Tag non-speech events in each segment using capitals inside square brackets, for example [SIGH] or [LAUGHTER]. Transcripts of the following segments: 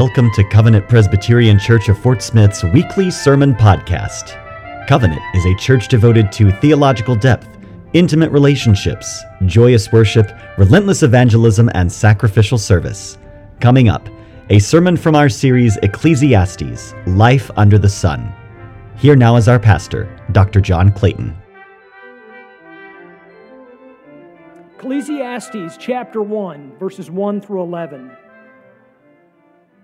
Welcome to Covenant Presbyterian Church of Fort Smith's weekly sermon podcast. Covenant is a church devoted to theological depth, intimate relationships, joyous worship, relentless evangelism, and sacrificial service. Coming up, a sermon from our series Ecclesiastes Life Under the Sun. Here now is our pastor, Dr. John Clayton. Ecclesiastes chapter 1, verses 1 through 11.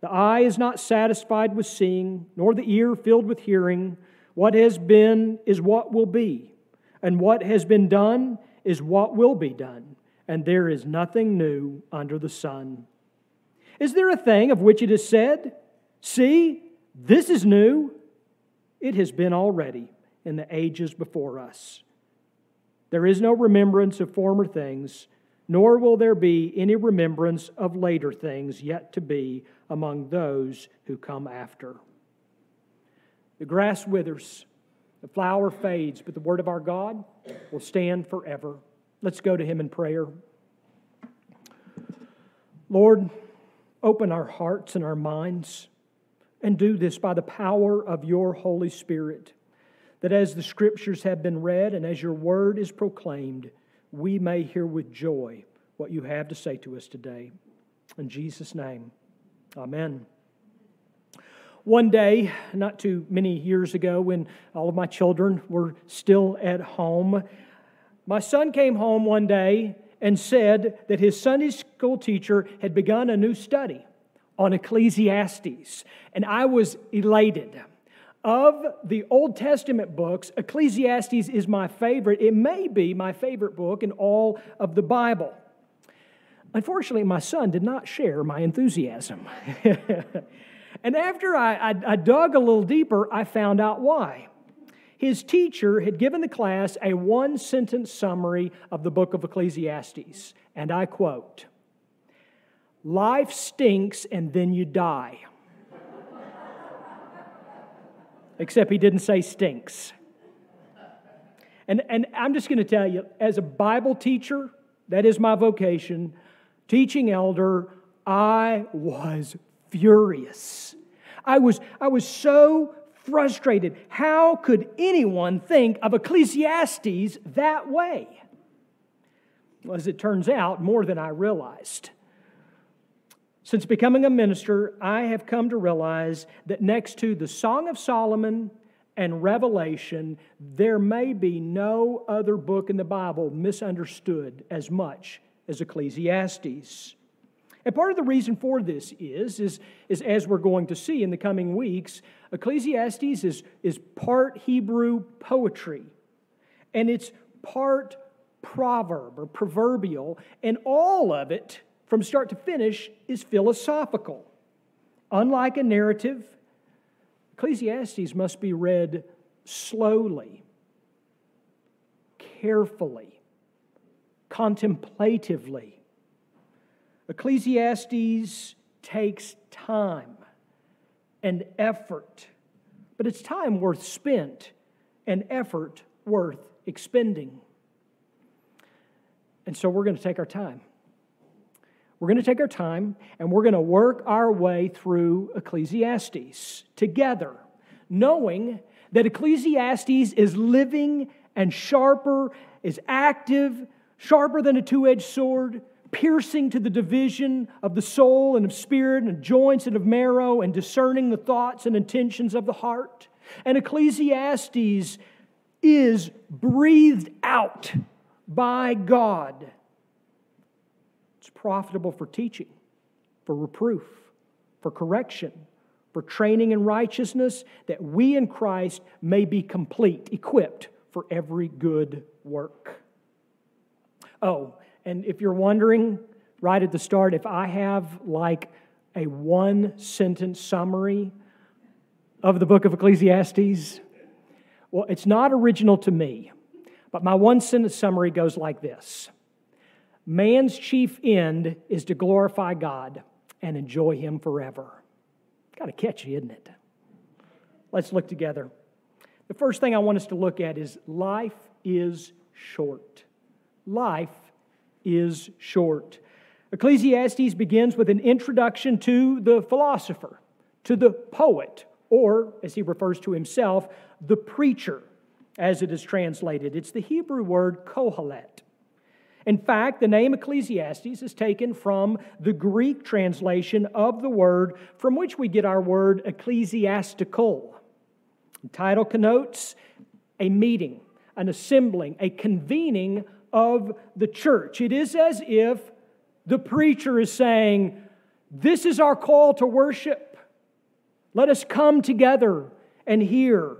The eye is not satisfied with seeing, nor the ear filled with hearing. What has been is what will be, and what has been done is what will be done, and there is nothing new under the sun. Is there a thing of which it is said, See, this is new? It has been already in the ages before us. There is no remembrance of former things nor will there be any remembrance of later things yet to be among those who come after. The grass withers, the flower fades, but the word of our God will stand forever. Let's go to him in prayer. Lord, open our hearts and our minds, and do this by the power of your Holy Spirit, that as the scriptures have been read and as your word is proclaimed, we may hear with joy what you have to say to us today. In Jesus' name, amen. One day, not too many years ago, when all of my children were still at home, my son came home one day and said that his Sunday school teacher had begun a new study on Ecclesiastes. And I was elated. Of the Old Testament books, Ecclesiastes is my favorite. It may be my favorite book in all of the Bible. Unfortunately, my son did not share my enthusiasm. [LAUGHS] and after I, I, I, dug a little deeper, I found out why. His teacher had given the class a one sentence summary of the book of Ecclesiastes, and I quote Life stinks and then you die. [LAUGHS] except he didn't say stinks. And, and I'm just going to tell you, as a Bible teacher, that is my vocation, teaching elder, I was furious. I was, I was so frustrated. How could anyone think of Ecclesiastes that way? Well, as it turns out, more than I realized. Since becoming a minister, I have come to realize that next to the Song of Solomon and Revelation, there may be no other book in the Bible misunderstood as much as Ecclesiastes. And part of the reason for this is, is, is as we're going to see in the coming weeks, Ecclesiastes is, is part Hebrew poetry, and it's part proverb or proverbial, and all of it from start to finish is philosophical. Unlike a narrative, Ecclesiastes must be read slowly, carefully, contemplatively. Ecclesiastes takes time and effort, but it's time worth spent and effort worth expending. And so we're going to take our time. We're going to take our time and we're going to work our way through Ecclesiastes together, knowing that Ecclesiastes is living and sharper, is active, sharper than a two edged sword, piercing to the division of the soul and of spirit and of joints and of marrow and discerning the thoughts and intentions of the heart. And Ecclesiastes is breathed out by God. It's profitable for teaching, for reproof, for correction, for training in righteousness, that we in Christ may be complete, equipped for every good work. Oh, and if you're wondering right at the start, if I have like a one sentence summary of the book of Ecclesiastes, well, it's not original to me, but my one sentence summary goes like this Man's chief end is to glorify God and enjoy Him forever. Kind of catchy, isn't it? Let's look together. The first thing I want us to look at is life is short. Life is short. Ecclesiastes begins with an introduction to the philosopher, to the poet, or, as he refers to himself, the preacher, as it is translated. It's the Hebrew word kohelet. In fact, the name Ecclesiastes is taken from the Greek translation of the word from which we get our word ecclesiastical. The title connotes a meeting, an assembling, a convening of the church. It is as if the preacher is saying, This is our call to worship. Let us come together and hear.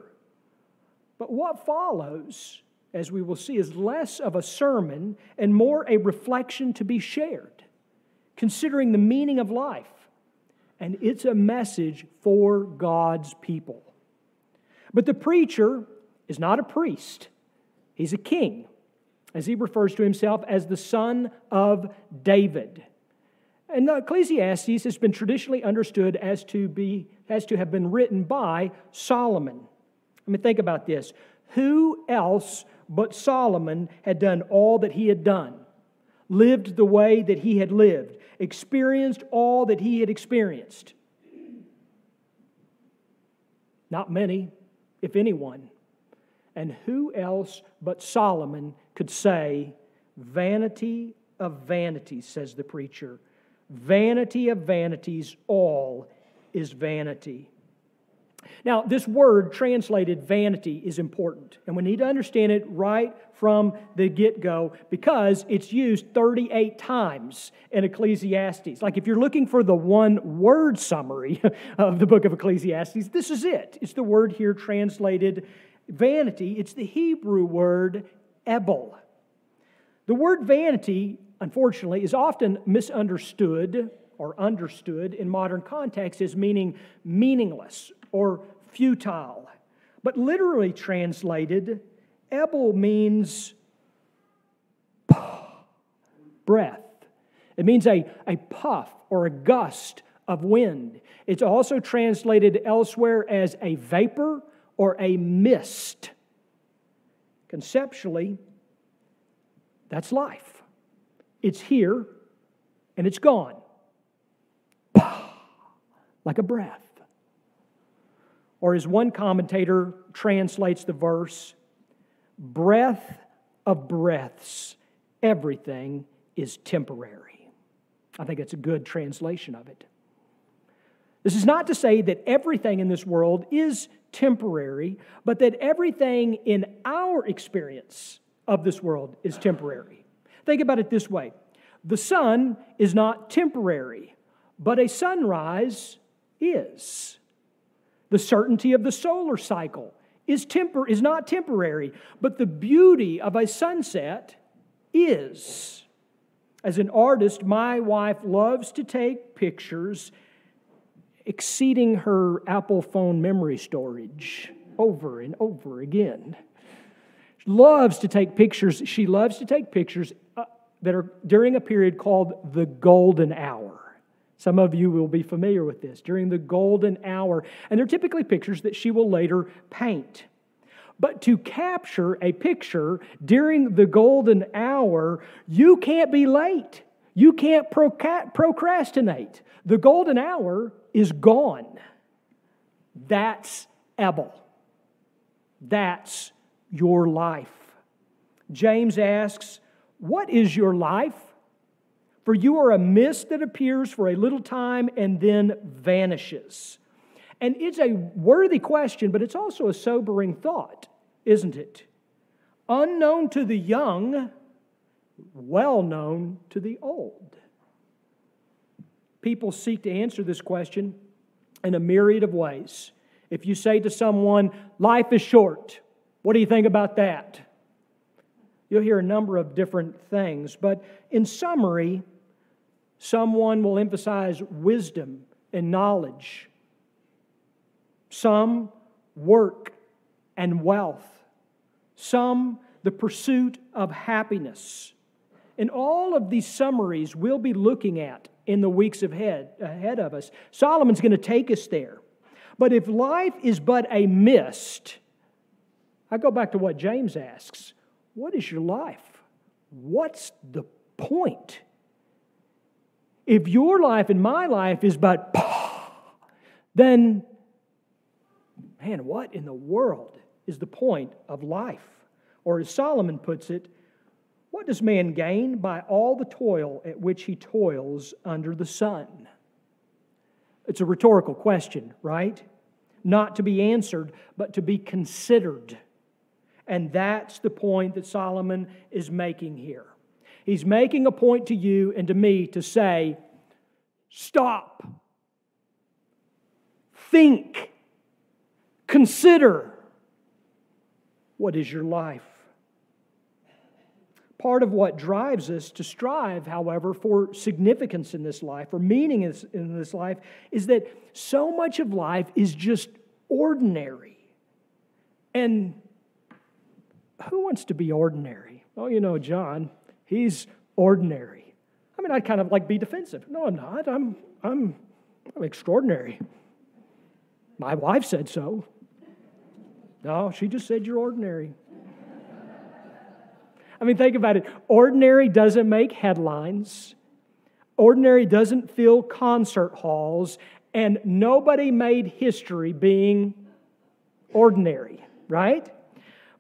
But what follows, as we will see, is less of a sermon and more a reflection to be shared, considering the meaning of life. And it's a message for God's people. But the preacher is not a priest, he's a king as he refers to himself as the son of David. And Ecclesiastes has been traditionally understood as to, be, as to have been written by Solomon. I mean, think about this. Who else but Solomon had done all that he had done, lived the way that he had lived, experienced all that he had experienced? Not many, if anyone. And who else but Solomon could say, Vanity of vanities, says the preacher. Vanity of vanities, all is vanity. Now, this word translated vanity is important, and we need to understand it right from the get go because it's used 38 times in Ecclesiastes. Like, if you're looking for the one word summary [LAUGHS] of the book of Ecclesiastes, this is it. It's the word here translated vanity, it's the Hebrew word ebel. The word vanity, unfortunately, is often misunderstood or understood in modern context as meaning meaningless or futile. But literally translated, ebel means breath. It means a, a puff or a gust of wind. It's also translated elsewhere as a vapor or a mist. Conceptually, that's life. It's here and it's gone. [SIGHS] Like a breath. Or as one commentator translates the verse, breath of breaths, everything is temporary. I think it's a good translation of it. This is not to say that everything in this world is temporary, but that everything in our experience of this world is temporary. Think about it this way the sun is not temporary, but a sunrise is. The certainty of the solar cycle is, tempor- is not temporary, but the beauty of a sunset is. As an artist, my wife loves to take pictures exceeding her Apple phone memory storage over and over again. She loves to take pictures. She loves to take pictures uh, that are during a period called the golden hour. Some of you will be familiar with this during the golden hour. And they're typically pictures that she will later paint. But to capture a picture during the golden hour, you can't be late. You can't procrastinate. The golden hour is gone. That's Ebel. That's your life. James asks, What is your life? For you are a mist that appears for a little time and then vanishes. And it's a worthy question, but it's also a sobering thought, isn't it? Unknown to the young, well known to the old. People seek to answer this question in a myriad of ways. If you say to someone, Life is short, what do you think about that? You'll hear a number of different things, but in summary, someone will emphasize wisdom and knowledge, some work and wealth, some the pursuit of happiness. And all of these summaries we'll be looking at in the weeks ahead, ahead of us. Solomon's going to take us there. But if life is but a mist, I go back to what James asks What is your life? What's the point? If your life and my life is but, then, man, what in the world is the point of life? Or as Solomon puts it, what does man gain by all the toil at which he toils under the sun? It's a rhetorical question, right? Not to be answered, but to be considered. And that's the point that Solomon is making here. He's making a point to you and to me to say, stop, think, consider what is your life. Part of what drives us to strive, however, for significance in this life or meaning in this life is that so much of life is just ordinary. And who wants to be ordinary? Oh, you know, John, he's ordinary. I mean, I'd kind of like be defensive. No, I'm not. I'm, I'm, I'm extraordinary. My wife said so. No, she just said you're ordinary. I mean, think about it. Ordinary doesn't make headlines, ordinary doesn't fill concert halls, and nobody made history being ordinary, right?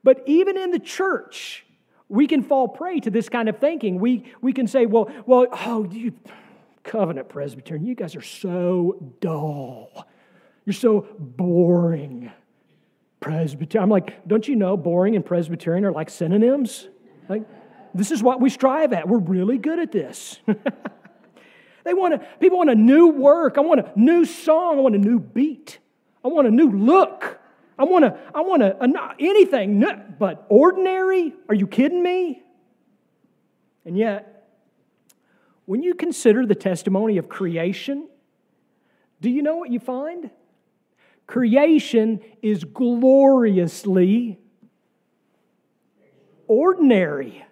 But even in the church, we can fall prey to this kind of thinking. We, we can say, well, well, oh, you covenant Presbyterian, you guys are so dull. You're so boring. Presbyterian. I'm like, don't you know boring and Presbyterian are like synonyms? Like, this is what we strive at. We're really good at this. [LAUGHS] they want a, people want a new work. I want a new song. I want a new beat. I want a new look. I want to, I want to, anything but ordinary. Are you kidding me? And yet, when you consider the testimony of creation, do you know what you find? Creation is gloriously ordinary.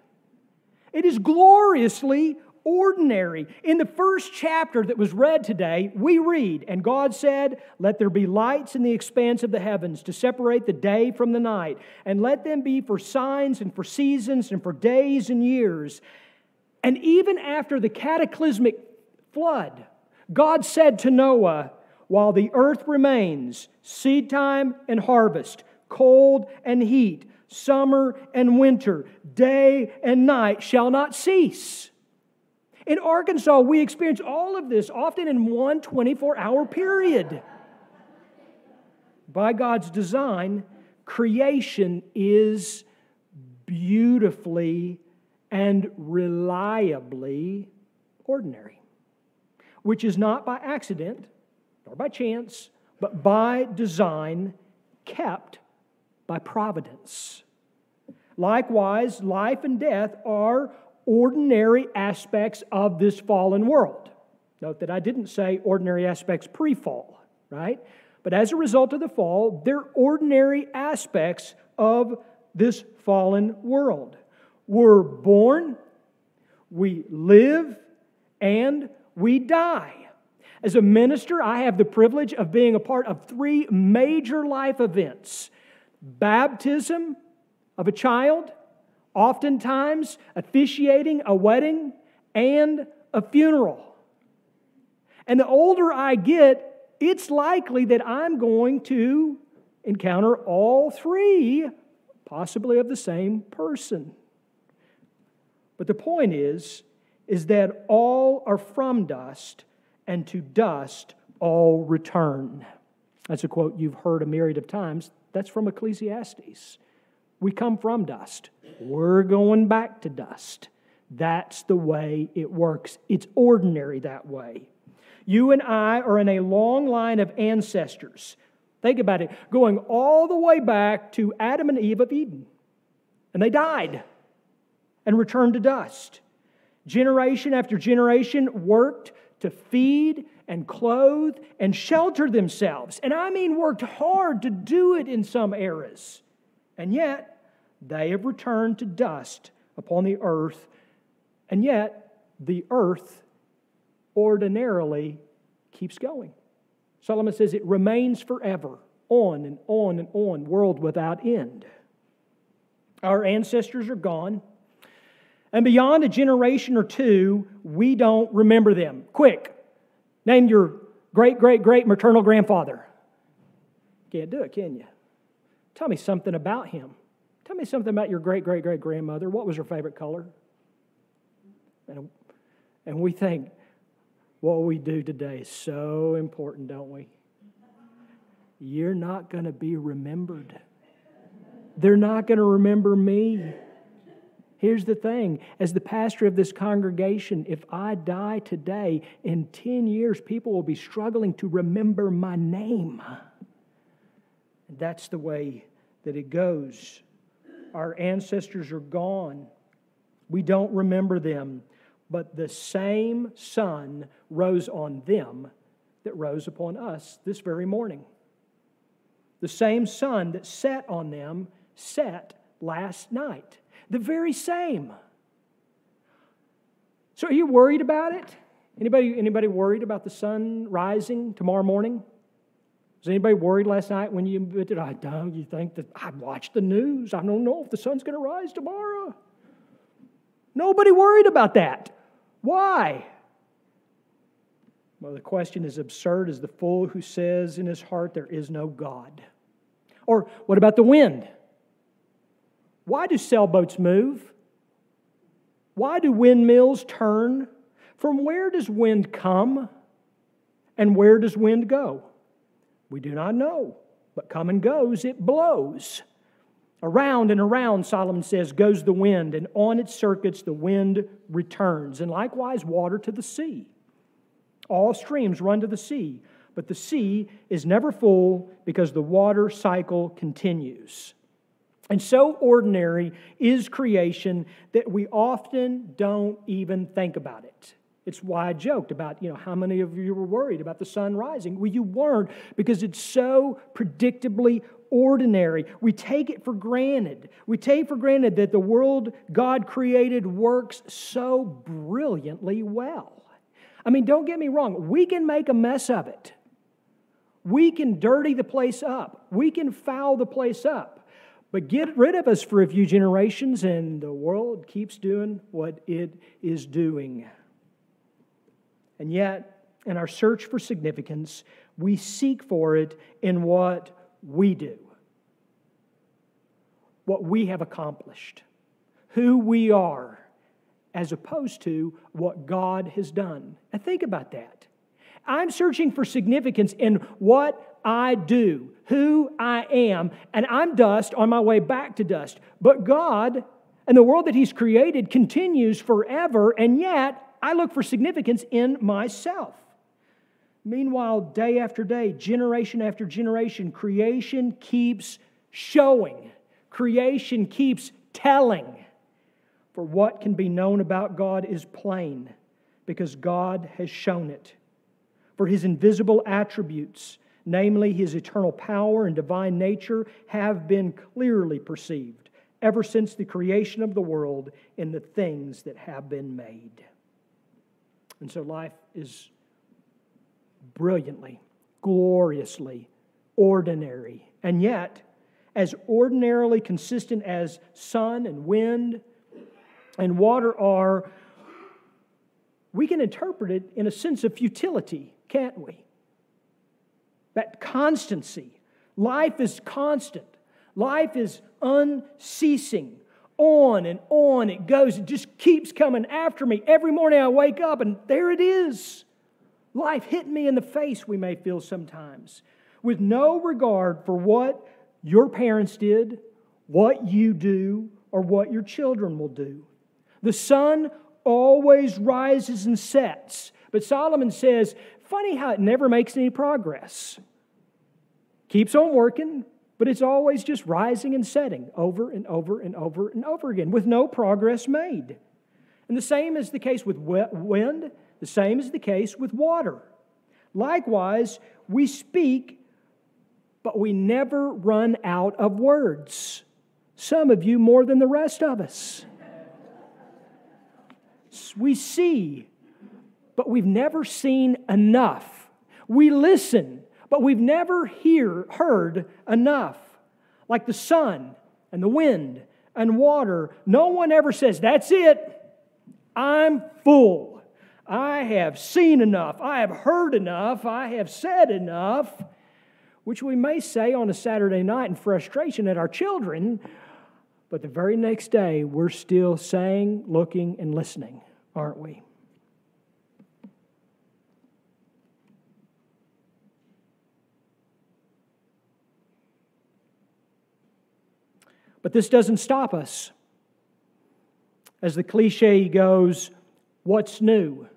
It is gloriously ordinary. In the first chapter that was read today, we read, And God said, Let there be lights in the expanse of the heavens to separate the day from the night, and let them be for signs and for seasons and for days and years. And even after the cataclysmic flood, God said to Noah, While the earth remains, seed time and harvest, cold and heat, summer and winter, day and night shall not cease. In Arkansas, we experience all of this often in one 24 hour period. By God's design, creation is beautifully and reliably ordinary, which is not by accident nor by chance, but by design kept by providence. Likewise, life and death are ordinary aspects of this fallen world. Note that I didn't say ordinary aspects pre fall, right? But as a result of the fall, they're ordinary aspects of this fallen world. We're born, we live, and we die. As a minister, I have the privilege of being a part of three major life events baptism of a child, oftentimes officiating a wedding and a funeral. And the older I get, it's likely that I'm going to encounter all three, possibly of the same person. But the point is, is that all are from dust, and to dust all return. That's a quote you've heard a myriad of times. That's from Ecclesiastes. We come from dust, we're going back to dust. That's the way it works. It's ordinary that way. You and I are in a long line of ancestors. Think about it, going all the way back to Adam and Eve of Eden. And they died and returned to dust. Generation after generation worked to feed and clothe and shelter themselves. And I mean, worked hard to do it in some eras. And yet, they have returned to dust upon the earth. And yet, the earth ordinarily keeps going. Solomon says it remains forever, on and on and on, world without end. Our ancestors are gone. And beyond a generation or two, we don't remember them. Quick, name your great, great, great maternal grandfather. Can't do it, can you? Tell me something about him. Tell me something about your great, great, great grandmother. What was her favorite color? And, and we think what we do today is so important, don't we? You're not going to be remembered. They're not going to remember me. Here's the thing as the pastor of this congregation, if I die today, in 10 years, people will be struggling to remember my name. And that's the way that it goes. Our ancestors are gone, we don't remember them, but the same sun rose on them that rose upon us this very morning. The same sun that set on them set last night. The very same. So are you worried about it? Anybody, anybody worried about the sun rising tomorrow morning? Was anybody worried last night when you admitted, I don't, you think that I watched the news. I don't know if the sun's going to rise tomorrow. Nobody worried about that. Why? Well, the question is absurd as the fool who says in his heart, There is no God. Or what about the wind? Why do sailboats move? Why do windmills turn? From where does wind come? And where does wind go? We do not know, but come and goes, it blows. Around and around, Solomon says, goes the wind, and on its circuits the wind returns, and likewise water to the sea. All streams run to the sea, but the sea is never full because the water cycle continues. And so ordinary is creation that we often don't even think about it. It's why I joked about, you know, how many of you were worried about the sun rising? Well, you weren't because it's so predictably ordinary. We take it for granted. We take for granted that the world God created works so brilliantly well. I mean, don't get me wrong, we can make a mess of it. We can dirty the place up. We can foul the place up. But get rid of us for a few generations, and the world keeps doing what it is doing. And yet, in our search for significance, we seek for it in what we do, what we have accomplished, who we are, as opposed to what God has done. And think about that. I'm searching for significance in what I do, who I am, and I'm dust on my way back to dust. But God and the world that He's created continues forever, and yet I look for significance in myself. Meanwhile, day after day, generation after generation, creation keeps showing, creation keeps telling. For what can be known about God is plain because God has shown it for his invisible attributes, namely his eternal power and divine nature, have been clearly perceived ever since the creation of the world in the things that have been made. And so life is brilliantly, gloriously ordinary. And yet, as ordinarily consistent as sun and wind and water are, we can interpret it in a sense of futility can't we? That constancy. Life is constant, life is unceasing. on and on it goes. It just keeps coming after me. Every morning I wake up and there it is. Life hitting me in the face, we may feel sometimes, with no regard for what your parents did, what you do, or what your children will do. The sun always rises and sets, but Solomon says, funny how it never makes any progress. Keeps on working, but it's always just rising and setting over and over and over and over again with no progress made. And the same is the case with wind, the same is the case with water. Likewise, we speak, but we never run out of words. Some of you more than the rest of us. We see, but we've never seen enough. We listen, but we've never hear, heard enough. Like the sun and the wind and water, no one ever says, That's it. I'm full. I have seen enough. I have heard enough. I have said enough, which we may say on a Saturday night in frustration at our children, but the very next day we're still saying, looking, and listening, aren't we? But this doesn't stop us. As the cliche goes, what's new?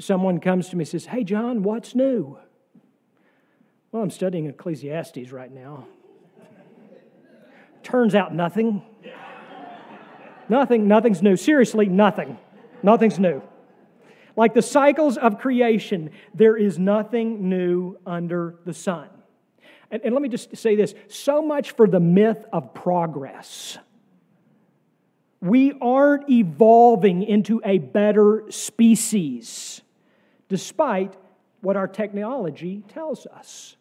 Someone comes to me and says, Hey, John, what's new? Well, I'm studying Ecclesiastes right now. Turns out nothing. nothing, nothing's new. Seriously, nothing. Nothing's new. Like the cycles of creation, there is nothing new under the sun. And, and let me just say this so much for the myth of progress. We aren't evolving into a better species, despite what our technology tells us.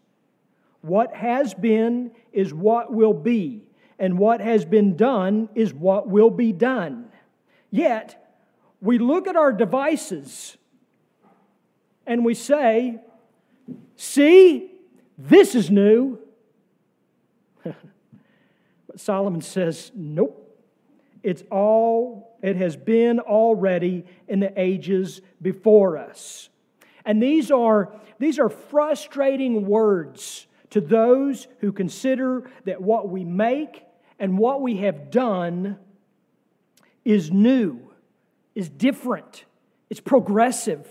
What has been is what will be, and what has been done is what will be done. Yet, we look at our devices and we say, See, this is new. [LAUGHS] but Solomon says, nope. It's all, it has been already in the ages before us. And these are, these are frustrating words to those who consider that what we make and what we have done is new, is different, it's progressive.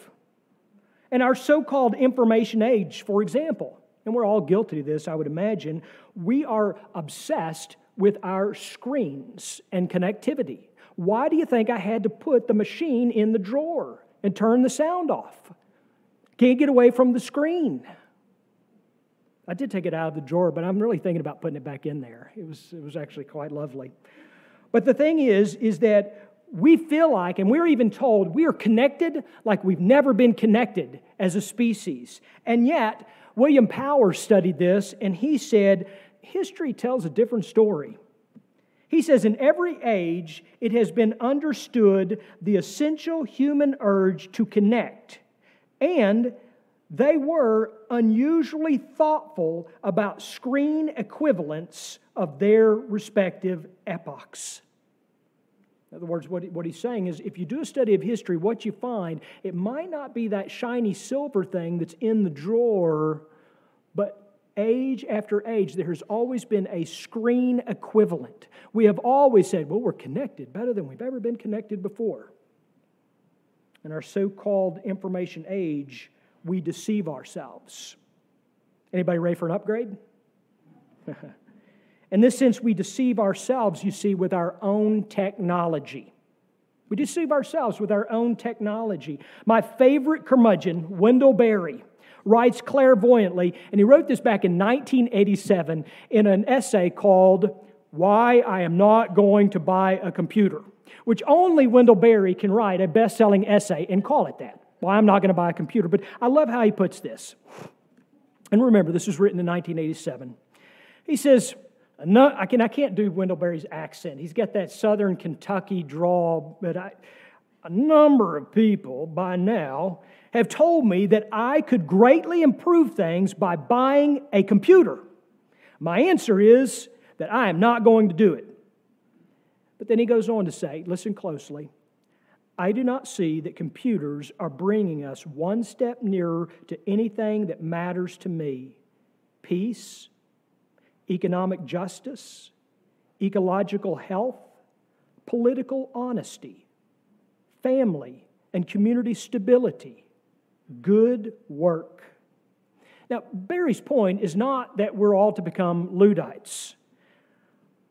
And our so called information age, for example, and we're all guilty of this, I would imagine, we are obsessed with our screens and connectivity. Why do you think I had to put the machine in the drawer and turn the sound off? Can't get away from the screen. I did take it out of the drawer, but I'm really thinking about putting it back in there. It was, it was actually quite lovely. But the thing is, is that we feel like, and we're even told, we are connected like we've never been connected as a species. And yet, William Powers studied this, and he said, History tells a different story. He says, In every age, it has been understood the essential human urge to connect, and they were unusually thoughtful about screen equivalents of their respective epochs. In other words, what, what he's saying is if you do a study of history, what you find, it might not be that shiny silver thing that's in the drawer, but age after age, there has always been a screen equivalent. We have always said, well, we're connected better than we've ever been connected before. In our so called information age, we deceive ourselves. Anybody ready for an upgrade? [LAUGHS] In this sense, we deceive ourselves, you see, with our own technology. We deceive ourselves with our own technology. My favorite curmudgeon, Wendell Berry, writes clairvoyantly, and he wrote this back in 1987 in an essay called Why I Am Not Going to Buy a Computer, which only Wendell Berry can write a best selling essay and call it that. Why I'm not going to buy a computer. But I love how he puts this. And remember, this was written in 1987. He says, no, I, can, I can't do Wendell Berry's accent. He's got that southern Kentucky drawl, but I, a number of people by now have told me that I could greatly improve things by buying a computer. My answer is that I am not going to do it. But then he goes on to say, listen closely. I do not see that computers are bringing us one step nearer to anything that matters to me peace, economic justice, ecological health, political honesty, family and community stability, good work. Now, Berry's point is not that we're all to become Luddites,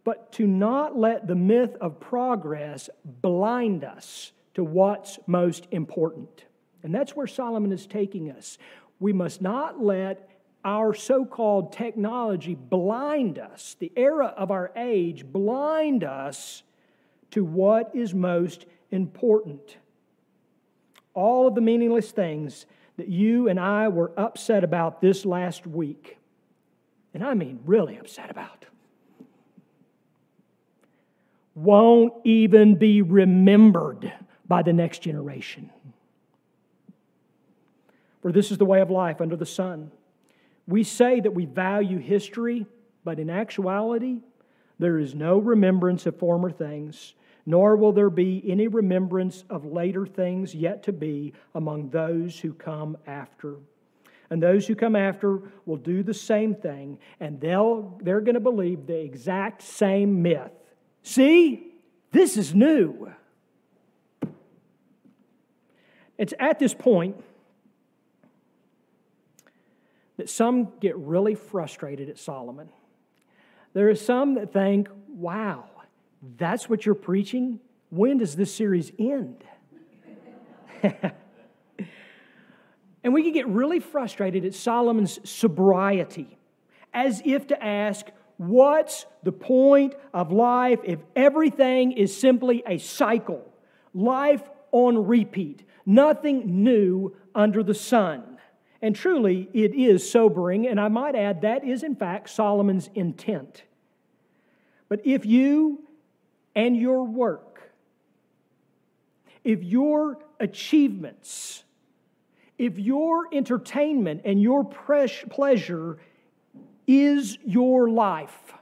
but to not let the myth of progress blind us to what's most important. And that's where Solomon is taking us. We must not let our so called technology blind us, the era of our age blind us to what is most important. All of the meaningless things that you and I were upset about this last week, and I mean really upset about, won't even be remembered by the next generation. For this is the way of life under the sun. We say that we value history, but in actuality, there is no remembrance of former things, nor will there be any remembrance of later things yet to be among those who come after. And those who come after will do the same thing, and they'll, they're going to believe the exact same myth. See, this is new. It's at this point that some get really frustrated at Solomon. There are some that think, wow, that's what you're preaching? When does this series end? [LAUGHS] and we can get really frustrated at Solomon's sobriety, as if to ask, what's the point of life if everything is simply a cycle? Life on repeat, nothing new under the sun. And truly, it is sobering, and I might add, that is in fact Solomon's intent. But if you and your work, if your achievements, if your entertainment and your pleasure is your life,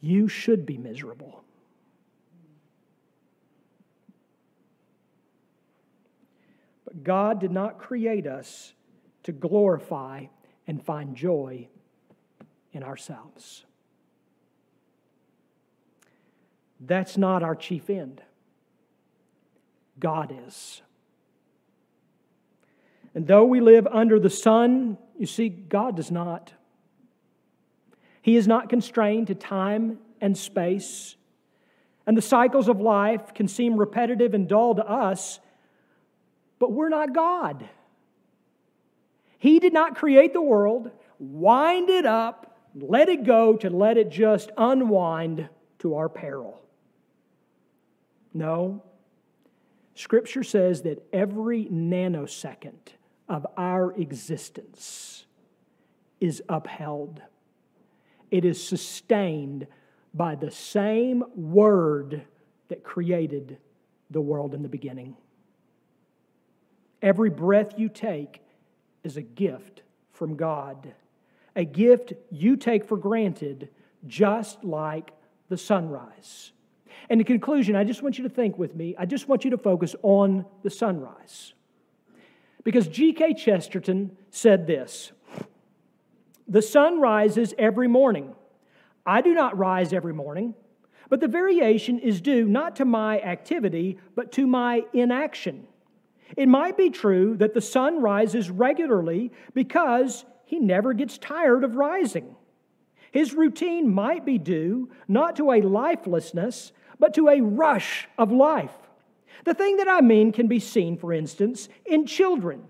you should be miserable. But God did not create us to glorify and find joy in ourselves. That's not our chief end. God is. And though we live under the sun, you see, God does not. He is not constrained to time and space. And the cycles of life can seem repetitive and dull to us, but we're not God. He did not create the world, wind it up, let it go to let it just unwind to our peril. No. Scripture says that every nanosecond of our existence is upheld, it is sustained by the same word that created the world in the beginning. Every breath you take is a gift from God, a gift you take for granted, just like the sunrise. And in conclusion, I just want you to think with me, I just want you to focus on the sunrise. Because G.K. Chesterton said this The sun rises every morning. I do not rise every morning, but the variation is due not to my activity, but to my inaction. It might be true that the sun rises regularly because he never gets tired of rising. His routine might be due not to a lifelessness, but to a rush of life. The thing that I mean can be seen, for instance, in children.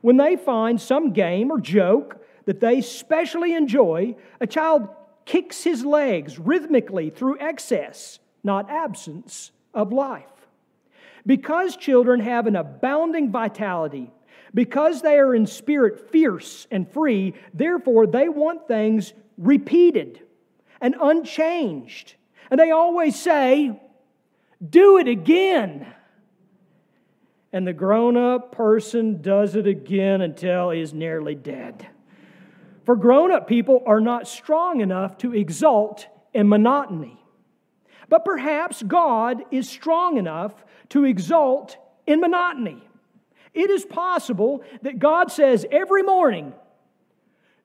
When they find some game or joke that they specially enjoy, a child kicks his legs rhythmically through excess, not absence, of life. Because children have an abounding vitality, because they are in spirit fierce and free, therefore they want things repeated and unchanged. And they always say, Do it again. And the grown up person does it again until he is nearly dead. For grown up people are not strong enough to exult in monotony. But perhaps God is strong enough to exult in monotony. It is possible that God says every morning,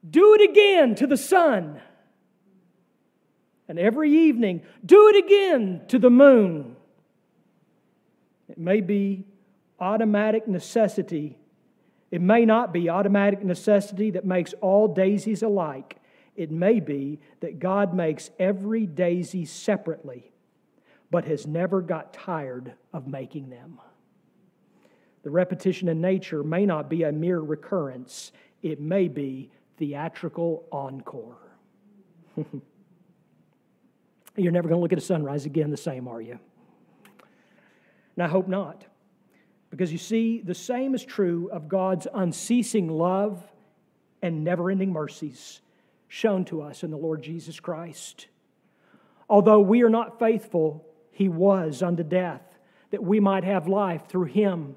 Do it again to the sun. And every evening, do it again to the moon. It may be automatic necessity. It may not be automatic necessity that makes all daisies alike. It may be that God makes every daisy separately, but has never got tired of making them. The repetition in nature may not be a mere recurrence, it may be theatrical encore. [LAUGHS] You're never going to look at a sunrise again the same, are you? And I hope not. Because you see, the same is true of God's unceasing love and never ending mercies shown to us in the Lord Jesus Christ. Although we are not faithful, He was unto death, that we might have life through Him.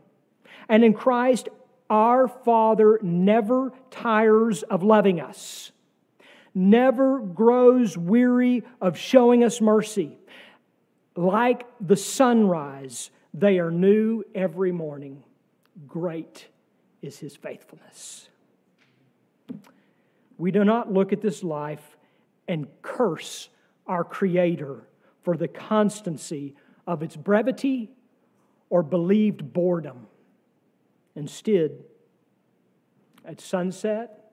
And in Christ, our Father never tires of loving us, never grows weary of showing us mercy. Like the sunrise, they are new every morning. Great is his faithfulness. We do not look at this life and curse our Creator for the constancy of its brevity or believed boredom. Instead, at sunset,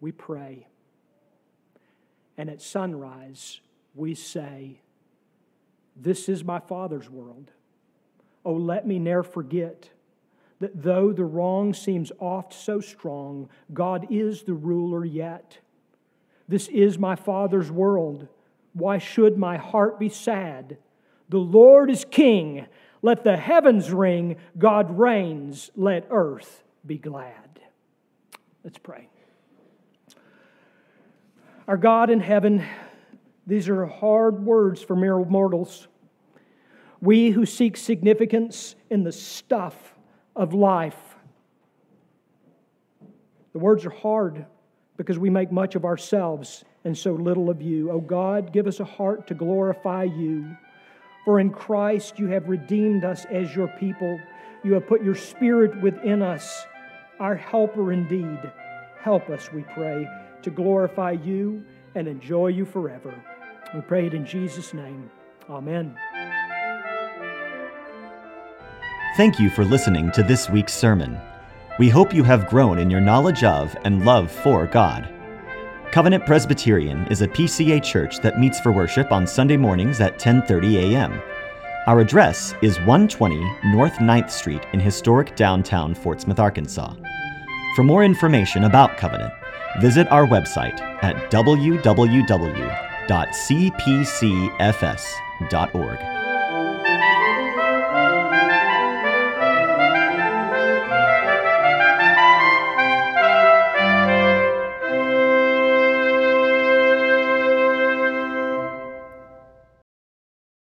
we pray. And at sunrise, we say, This is my Father's world. Oh, let me ne'er forget that though the wrong seems oft so strong, God is the ruler yet. This is my Father's world. Why should my heart be sad? The Lord is King. Let the heavens ring. God reigns. Let earth be glad. Let's pray. Our God in heaven, these are hard words for mere mortals. We who seek significance in the stuff of life. The words are hard because we make much of ourselves and so little of you. O God, give us a heart to glorify you. For in Christ you have redeemed us as your people. You have put your Spirit within us, our helper indeed. Help us, we pray, to glorify you and enjoy you forever. We pray it in Jesus' name. Amen. Thank you for listening to this week's sermon. We hope you have grown in your knowledge of and love for God. Covenant Presbyterian is a PCA church that meets for worship on Sunday mornings at 10:30 a.m. Our address is 120 North 9th Street in historic downtown Fort Smith, Arkansas. For more information about Covenant, visit our website at www.cpcfs.org.